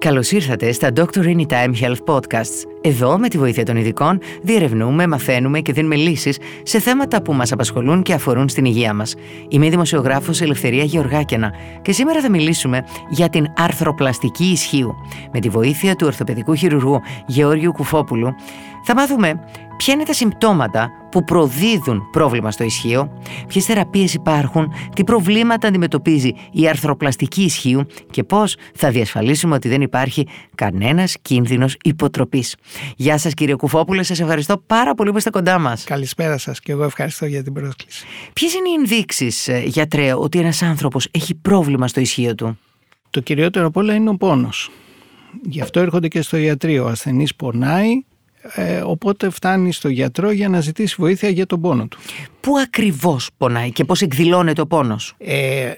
Καλώς ήρθατε στα Doctor Anytime Health Podcasts. Εδώ, με τη βοήθεια των ειδικών, διερευνούμε, μαθαίνουμε και δίνουμε λύσεις σε θέματα που μας απασχολούν και αφορούν στην υγεία μας. Είμαι η δημοσιογράφος Ελευθερία Γεωργάκαινα και σήμερα θα μιλήσουμε για την αρθροπλαστική ισχύου. Με τη βοήθεια του ορθοπαιδικού χειρουργού Γεώργιου Κουφόπουλου, θα μάθουμε ποια είναι τα συμπτώματα που προδίδουν πρόβλημα στο ισχύο, ποιες θεραπείες υπάρχουν, τι προβλήματα αντιμετωπίζει η αρθροπλαστική ισχύου και πώς θα διασφαλίσουμε ότι δεν υπάρχει κανένας κίνδυνος υποτροπής. Γεια σας, κύριε Κουφόπουλε, σας ευχαριστώ πάρα πολύ που είστε κοντά μας. Καλησπέρα σας και εγώ ευχαριστώ για την πρόσκληση. Ποιες είναι οι ενδείξεις, ε, γιατρέ, ότι ένας άνθρωπος έχει πρόβλημα στο ισχύο του; Το κυριότερο απ' όλα είναι ο πόνος. Γι' αυτό έρχονται και στο ιατρείο. Ο ασθενής πονάει, ε, οπότε φτάνει στο γιατρό για να ζητήσει βοήθεια για τον πόνο του. Πού ακριβώς πονάει και πώς εκδηλώνεται ο πόνος; Ε,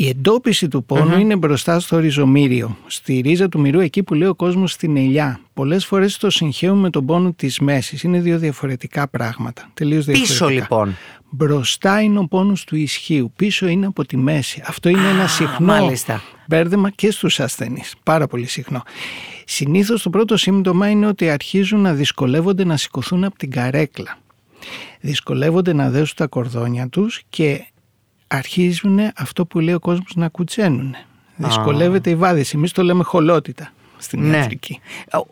η εντόπιση του πονου είναι μπροστά στο ριζομήριο, στη ρίζα του μυρού, εκεί που λέει ο κόσμος στην ελιά. Πολλές φορές το συγχαίουμε με τον πόνο της μέσης. Είναι δύο διαφορετικά πράγματα. Τελείως διαφορετικά. Πίσω λοιπόν. Μπροστά είναι ο πόνος του ισχύου. Πίσω είναι από τη μέση. Αυτό είναι ένα συχνό μάλιστα. μπέρδεμα και στους ασθενείς. Πάρα πολύ συχνό. Συνήθως το πρώτο σύμπτωμα είναι ότι αρχίζουν να δυσκολεύονται να σηκωθούν από την καρέκλα. Δυσκολεύονται να δέσουν τα κορδόνια τους και αρχίζουν αυτό που λέει ο κόσμος να κουτσένουν. Δυσκολεύεται η βάδιση. Εμείς το λέμε χολότητα στην Ναι. ιατρική.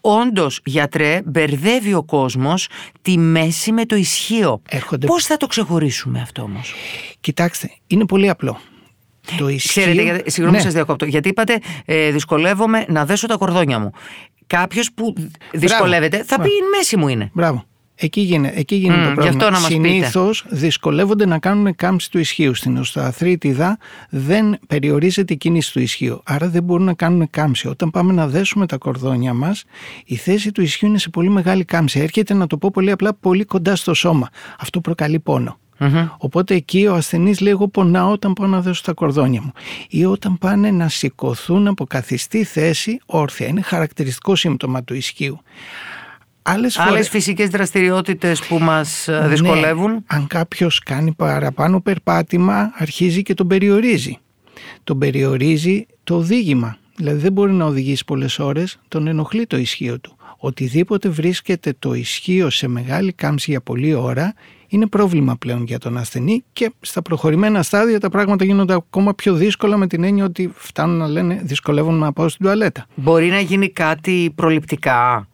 Όντως, γιατρέ, μπερδεύει ο κόσμος τη μέση με το ισχύο. Έρχονται... Πώς θα το ξεχωρίσουμε αυτό όμως; Κοιτάξτε, είναι πολύ απλό. Το ισχύο... Ξέρετε, γιατί, συγγνώμη Ναι. σας διακόπτω, γιατί είπατε ε, δυσκολεύομαι να δέσω τα κορδόνια μου. Κάποιος που δυσκολεύεται θα πει Μπράβο. η μέση μου είναι. Μπράβο. Εκεί γίνεται, εκεί γίνεται Μμ, το γι' πρόβλημα. αυτό να μας πείτε. Συνήθως δυσκολεύονται να κάνουν κάμψη του ισχύου. Στην οστοαθρίτιδα δεν περιορίζεται η κίνηση του ισχύου. Άρα δεν μπορούν να κάνουν κάμψη. Όταν πάμε να δέσουμε τα κορδόνια μας, η θέση του ισχύου είναι σε πολύ μεγάλη κάμψη. Έρχεται να το πω πολύ απλά πολύ κοντά στο σώμα. Αυτό προκαλεί πόνο. Μμμ. Οπότε εκεί ο ασθενής λέει: Εγώ πονάω όταν πάω να δώσω τα κορδόνια μου. Ή όταν πάνε να σηκωθούν από καθιστή θέση όρθια. Είναι χαρακτηριστικό σύμπτωμα του ισχύου. Άλλες Άλλες φορές- φυσικές δραστηριότητες που μας ναι, δυσκολεύουν. αν κάποιος κάνει παραπάνω περπάτημα, αρχίζει και τον περιορίζει. Τον περιορίζει το οδήγημα. Δηλαδή δεν μπορεί να οδηγήσει πολλές ώρες, τον ενοχλεί το ισχύο του. Οτιδήποτε βρίσκεται το ισχύο σε μεγάλη κάμψη για πολλή ώρα είναι πρόβλημα πλέον για τον ασθενή και στα προχωρημένα στάδια τα πράγματα γίνονται ακόμα πιο δύσκολα με την έννοια ότι φτάνουν να λένε δυσκολεύομαι να πάω στην τουαλέτα. Μπορεί να γίνει κάτι προληπτικά;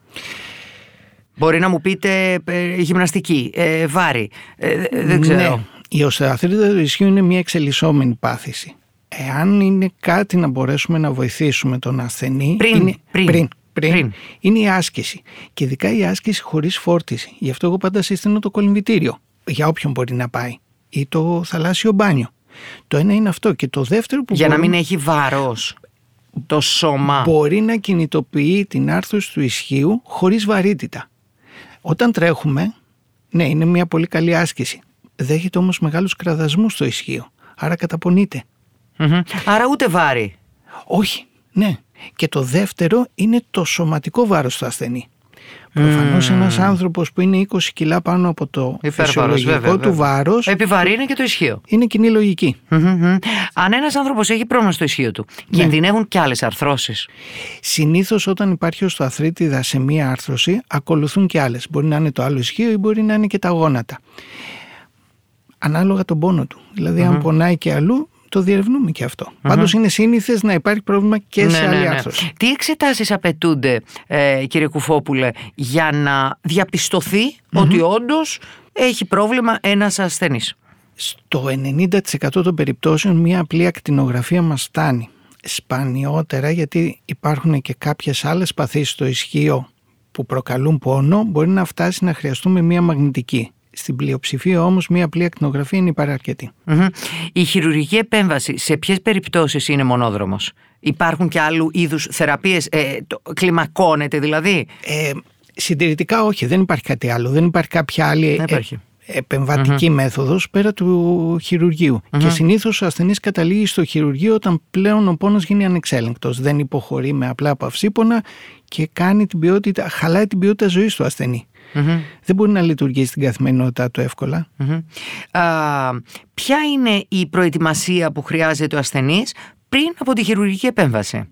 Μπορεί να μου πείτε ε, γυμναστική, ε, βάρη. Ε, δεν ξέρω. Ναι, η οστεοαθρίτιδα του ισχύου είναι μια εξελισσόμενη πάθηση. Εάν είναι κάτι να μπορέσουμε να βοηθήσουμε τον ασθενή. Πριν, είναι, πριν, πριν, πριν, πριν. είναι η άσκηση. Και ειδικά η άσκηση χωρίς φόρτιση. Γι' αυτό εγώ πάντα συστήνω το κολυμβητήριο. Για όποιον μπορεί να πάει. Ή το θαλάσσιο μπάνιο. Το ένα είναι αυτό. Και το δεύτερο που Για να μπορούμε- μην έχει βάρος το σώμα. μπορεί να κινητοποιεί την άρθρωση του ισχύου χωρίς βαρύτητα. Όταν τρέχουμε, ναι, είναι μια πολύ καλή άσκηση. Δέχεται όμως μεγάλους κραδασμούς στο ισχύο, άρα καταπονείται. Μμμ. Άρα ούτε βάρη. Όχι, ναι. Και το δεύτερο είναι το σωματικό βάρος του ασθενή. Προφανώς ένας άνθρωπος που είναι 20 κιλά πάνω από το Υπέρβαρος, φυσιολογικό βέβαια, του βέβαια. βάρος Επιβαρύνει και το ισχύο. είναι κοινή λογική. Μμμ, μμμ. Αν ένας άνθρωπος έχει πρόβλημα στο ισχύο του, Ναι. κινδυνεύουν και άλλες αρθρώσεις. Συνήθως όταν υπάρχει οστοαθρίτιδα σε μία άρθρωση ακολουθούν και άλλες. Μπορεί να είναι το άλλο ισχύο ή μπορεί να είναι και τα γόνατα. Ανάλογα τον πόνο του. Δηλαδή αν πονάει και αλλού το διερευνούμε και αυτό. Πάντως είναι σύνηθες να υπάρχει πρόβλημα και σε άλλη άρθρωση. Ναι, Τι εξετάσεις απαιτούνται, ε, κύριε Κουφόπουλε, για να διαπιστωθει ότι όντως έχει πρόβλημα ένας ασθενής; Στο 90% των περιπτώσεων μία απλή ακτινογραφία μας φτάνει. Σπανιότερα γιατί υπάρχουν και κάποιες άλλες παθήσεις στο ισχύο που προκαλούν πόνο μπορεί να φτάσει να χρειαστούμε μία μαγνητική. Στην πλειοψηφία όμως μία απλή ακτινογραφία είναι υπεραρκετή. Μμμ. Η χειρουργική επέμβαση σε ποιες περιπτώσεις είναι μονόδρομος; Υπάρχουν και άλλου είδους θεραπείες, ε, το- κλιμακώνεται δηλαδή; Ε, συντηρητικά όχι, δεν υπάρχει κάτι άλλο. Δεν υπάρχει κάποια άλλη Δεν υπάρχει. ε, επεμβατική μέθοδος πέρα του χειρουργείου. Και συνήθως ο ασθενής καταλήγει στο χειρουργείο όταν πλέον ο πόνος γίνει ανεξέλεγκτος. Δεν υποχωρεί με απλά παυσίπονα και κάνει την ποιότητα, χαλάει την ποιότητα ζωής του ασθενή. Μμμ. Δεν μπορεί να λειτουργήσει στην καθημερινότητά του εύκολα. Μμμ. Α, ποια είναι η προετοιμασία που χρειάζεται ο ασθενής πριν από τη χειρουργική επέμβαση;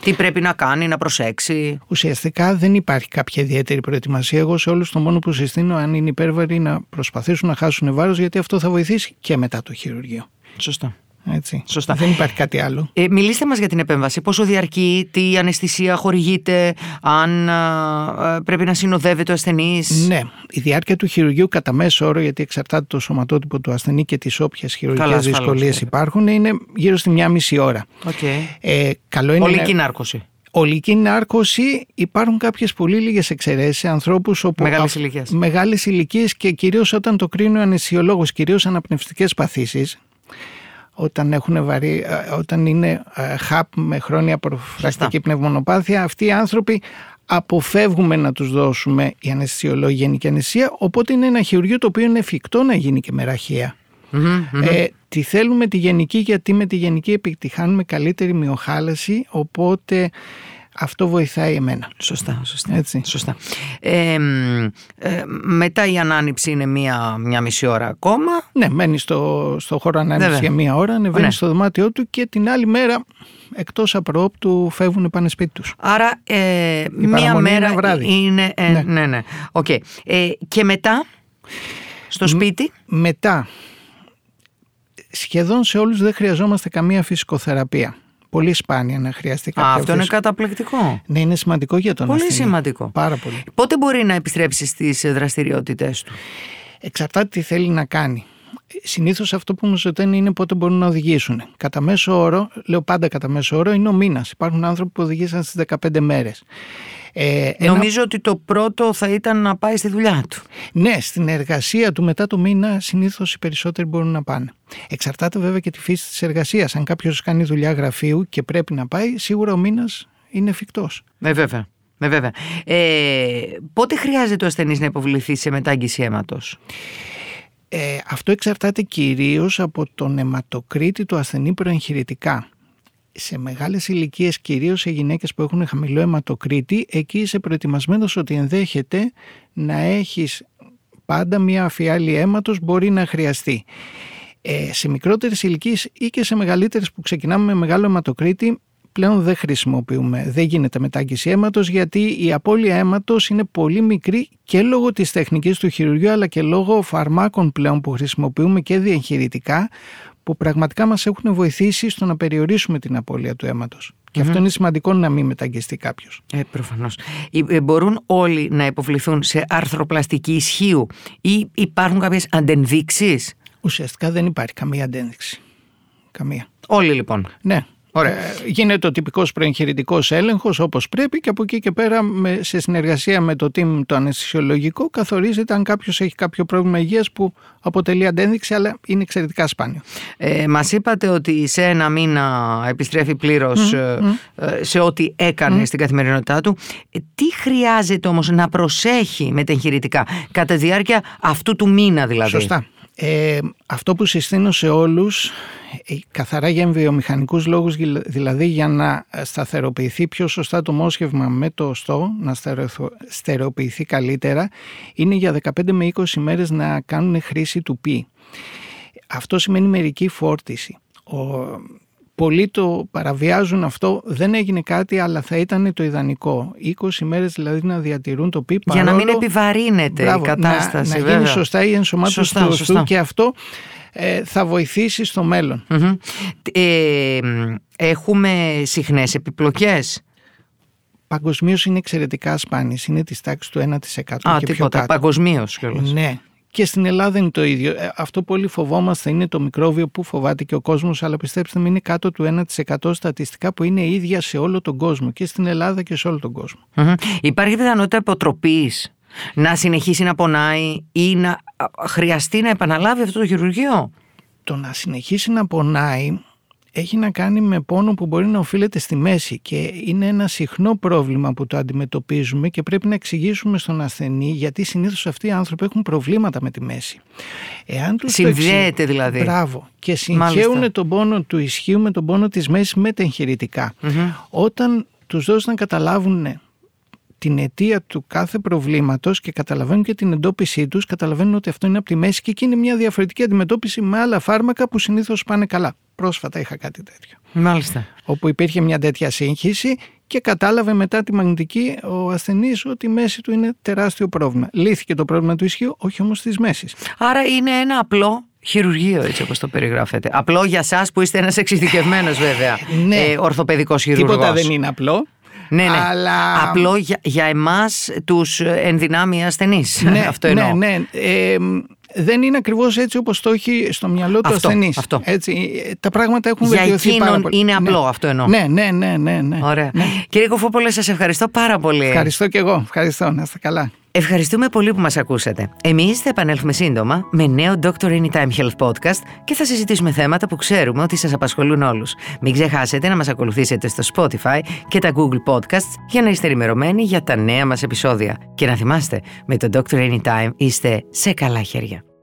Τι πρέπει να κάνει, να προσέξει; Ουσιαστικά δεν υπάρχει κάποια ιδιαίτερη προετοιμασία. Εγώ σε όλους το μόνο που συστήνω, αν είναι υπέρβαροι, να προσπαθήσουν να χάσουν βάρος, γιατί αυτό θα βοηθήσει και μετά το χειρουργείο. Σωστά. Έτσι. Σωστά. Δεν υπάρχει κάτι άλλο. Ε, μιλήστε μας για την επέμβαση. Πόσο διαρκεί, τι αναισθησία χορηγείται, αν α, πρέπει να συνοδεύεται ο ασθενής; Ναι, η διάρκεια του χειρουργείου κατά μέσο όρο, γιατί εξαρτάται το σωματότυπο του ασθενή και τις όποιες χειρουργικές δυσκολίες υπάρχουν, είναι γύρω στη μία μισή ώρα. Okay. Ε, καλό είναι Ολική να... νάρκωση. Ολική νάρκωση υπάρχουν κάποιες πολύ λίγες εξαιρέσεις σε ανθρώπους όπου μεγάλες ηλικίες. μεγάλες ηλικίες και κυρίως όταν το κρίνει ο αναισθησιολόγος, κυρίως αναπνευστικές παθήσεις όταν, έχουν βαρύ, ε, όταν είναι ε, χαπ με χρόνια προφυλακτική πνευμονοπάθεια, αυτοί οι άνθρωποι αποφεύγουμε να τους δώσουμε η αναισθησιολόγη γενική αναισθησία, οπότε είναι ένα χειρουργείο το οποίο είναι εφικτό να γίνει και με ραχαία. Ε, τη θέλουμε τη γενική γιατί με τη γενική επιτυχάνουμε καλύτερη μειοχάλαση, οπότε αυτό βοηθάει εμένα. Σωστά, σωστά. Έτσι. σωστά. Ε, ε, μετά η ανάνυψη είναι μία, μία μισή ώρα ακόμα. Ναι, μένεις στο, στο χώρο ανάνυψης για μία ώρα, ανεβαίνεις ναι. στο δωμάτιό του και την άλλη μέρα εκτός απροόπτου φεύγουν πάνε σπίτι τους. Άρα ε, μία μέρα είναι, βράδυ. είναι ε, ναι. ναι, ναι. Okay. Ε, και μετά στο σπίτι; μετά σχεδόν σε όλους δεν χρειαζόμαστε καμία φυσικοθεραπεία πολύ σπάνια να χρειαστεί κάποιο. Αυτό είναι καταπληκτικό. Ναι, είναι σημαντικό για τον Πολύ ασθενή. σημαντικό. Πάρα πολύ. Πότε μπορεί να επιστρέψει στις δραστηριότητέ του, Εξαρτάται τι θέλει να κάνει. Συνήθως αυτό που μου ζητάνε είναι πότε μπορούν να οδηγήσουν. Κατά μέσο όρο, λέω πάντα κατά μέσο όρο, είναι ο μήνας. Υπάρχουν άνθρωποι που οδηγήσαν στις 15 μέρες. Ε, Νομίζω ότι το πρώτο θα ήταν να πάει στη δουλειά του. Ναι, στην εργασία του μετά το μήνα συνήθως οι περισσότεροι μπορούν να πάνε. Εξαρτάται βέβαια και τη φύση της εργασίας. Αν κάποιος κάνει δουλειά γραφείου και πρέπει να πάει, σίγουρα ο μήνας είναι εφικτός. Ναι, βέβαια. Ναι, βέβαια. Ε, πότε χρειάζεται ο ασθενής να υποβληθεί σε μετάγγιση αίματος; Ε, αυτό εξαρτάται κυρίως από τον αιματοκρίτη του ασθενή προεγχειρητικά σε μεγάλες ηλικίες, κυρίως σε γυναίκες που έχουν χαμηλό αιματοκρίτη, εκεί είσαι προετοιμασμένος ότι ενδέχεται να έχεις πάντα μια αφιάλη αίματος μπορεί να χρειαστεί. Ε, σε μικρότερες ηλικίες ή και σε μεγαλύτερες που ξεκινάμε με μεγάλο αιματοκρίτη, πλέον δεν χρησιμοποιούμε, δεν γίνεται μετάγγιση αίματος γιατί η απώλεια αίματος είναι πολύ μικρή και λόγω της τεχνικής του χειρουργείου αλλά και λόγω φαρμάκων πλέον που χρησιμοποιούμε και διεγχειρητικά που πραγματικά μας έχουν βοηθήσει στο να περιορίσουμε την απώλεια του αίματος. Και αυτό είναι σημαντικό να μην μεταγγεστεί κάποιος. Ε, Προφανώς. Ε, μπορούν όλοι να υποβληθούν σε αρθροπλαστική ισχύου ή υπάρχουν κάποιες αντενδείξεις; Ουσιαστικά δεν υπάρχει καμία αντένδειξη. Καμία. Όλοι λοιπόν. Ναι. Ωραία. Ε, γίνεται ο τυπικός προεγχειρητικός έλεγχος όπως πρέπει και από εκεί και πέρα με, σε συνεργασία με το team το αναισθησιολογικό καθορίζεται αν κάποιος έχει κάποιο πρόβλημα υγείας που αποτελεί αντένδειξη, αλλά είναι εξαιρετικά σπάνιο. Ε, Μας είπατε ότι σε ένα μήνα επιστρέφει πλήρως ε, ε, σε ό,τι έκανε στην καθημερινότητά του. Ε, τι χρειάζεται όμως να προσέχει με τα εγχειρητικά κατά τη διάρκεια αυτού του μήνα δηλαδή; Σωστά. Ε, αυτό που συστήνω σε όλους ε, καθαρά για βιομηχανικούς λόγους δηλαδή για να σταθεροποιηθεί πιο σωστά το μόσχευμα με το οστό να στερεοποιηθεί καλύτερα είναι για 15 με 20 μέρες να κάνουν χρήση του πι. Αυτό σημαίνει μερική φόρτιση. Ο, πολλοί το παραβιάζουν αυτό, δεν έγινε κάτι, αλλά θα ήταν το ιδανικό. 20 μέρες δηλαδή να διατηρούν το πι Για να μην επιβαρύνεται η κατάσταση. Να, να γίνει σωστά η ενσωμάτωση του οστού και αυτό ε, θα βοηθήσει στο μέλλον. Ε, έχουμε συχνές επιπλοκές; Παγκοσμίως είναι εξαιρετικά σπάνιες. Είναι της τάξης του 1% Α, και τίποτα. πιο κάτω. Παγκοσμίως κιόλας. Ναι. Και στην Ελλάδα είναι το ίδιο. Ε, αυτό πολύ φοβόμαστε είναι το μικρόβιο που φοβάται και ο κόσμος, αλλά πιστέψτε με, είναι κάτω του 1% στατιστικά που είναι ίδια σε όλο τον κόσμο και στην Ελλάδα και σε όλο τον κόσμο. Υπάρχει πιθανότητα υποτροπής να συνεχίσει να πονάει ή να χρειαστεί να επαναλάβει αυτό το χειρουργείο; Το να συνεχίσει να πονάει έχει να κάνει με πόνο που μπορεί να οφείλεται στη μέση και είναι ένα συχνό πρόβλημα που το αντιμετωπίζουμε και πρέπει να εξηγήσουμε στον ασθενή γιατί συνήθως αυτοί οι άνθρωποι έχουν προβλήματα με τη μέση. Εάν τους Συνδέεται δηλαδή. Μπράβο. Και συγχαίουν τον πόνο του ισχύου με τον πόνο της μέσης με τα εγχειρητικά. Όταν τους δώσει να καταλάβουν την αιτία του κάθε προβλήματος και καταλαβαίνουν και την εντόπισή τους, καταλαβαίνουν ότι αυτό είναι από τη μέση και εκεί είναι μια διαφορετική αντιμετώπιση με άλλα φάρμακα που συνήθως πάνε καλά. Πρόσφατα είχα κάτι τέτοιο. Μάλιστα. Όπου υπήρχε μια τέτοια σύγχυση και κατάλαβε μετά τη μαγνητική ο ασθενής ότι η μέση του είναι τεράστιο πρόβλημα. Λύθηκε το πρόβλημα του ισχύου, όχι όμως της μέσης. Άρα είναι ένα απλό χειρουργείο, έτσι όπως το περιγράφετε. Απλό για εσά που είστε ένας εξειδικευμένος, βέβαια. Ναι. Ε, Ορθοπαιδικός χειρουργός. Τίποτα δεν είναι απλό. Ναι, ναι. Αλλά... Απλό για, για εμάς τους ενδυνάμει ασθενείς. Ναι, Αυτό εννοώ. ναι, ναι. Ε, δεν είναι ακριβώς έτσι όπως το έχει στο μυαλό του Αυτό, ασθενής. αυτό. Έτσι, τα πράγματα έχουν Για βελτιωθεί πάρα εκείνον πολύ. είναι Ναι. απλό, αυτό εννοώ. Ναι, ναι, ναι, ναι. ναι. Ωραία. Ναι. Κύριε Κοφόπολε, σας ευχαριστώ πάρα πολύ. Ευχαριστώ και εγώ. Ευχαριστώ. Να είστε καλά. Ευχαριστούμε πολύ που μας ακούσατε. Εμείς θα επανέλθουμε σύντομα με νέο Dr. Anytime Health Podcast και θα συζητήσουμε θέματα που ξέρουμε ότι σας απασχολούν όλους. Μην ξεχάσετε να μας ακολουθήσετε στο Spotify και τα Google Podcasts για να είστε ενημερωμένοι για τα νέα μας επεισόδια. Και να θυμάστε, με το Dr. Anytime είστε σε καλά χέρια.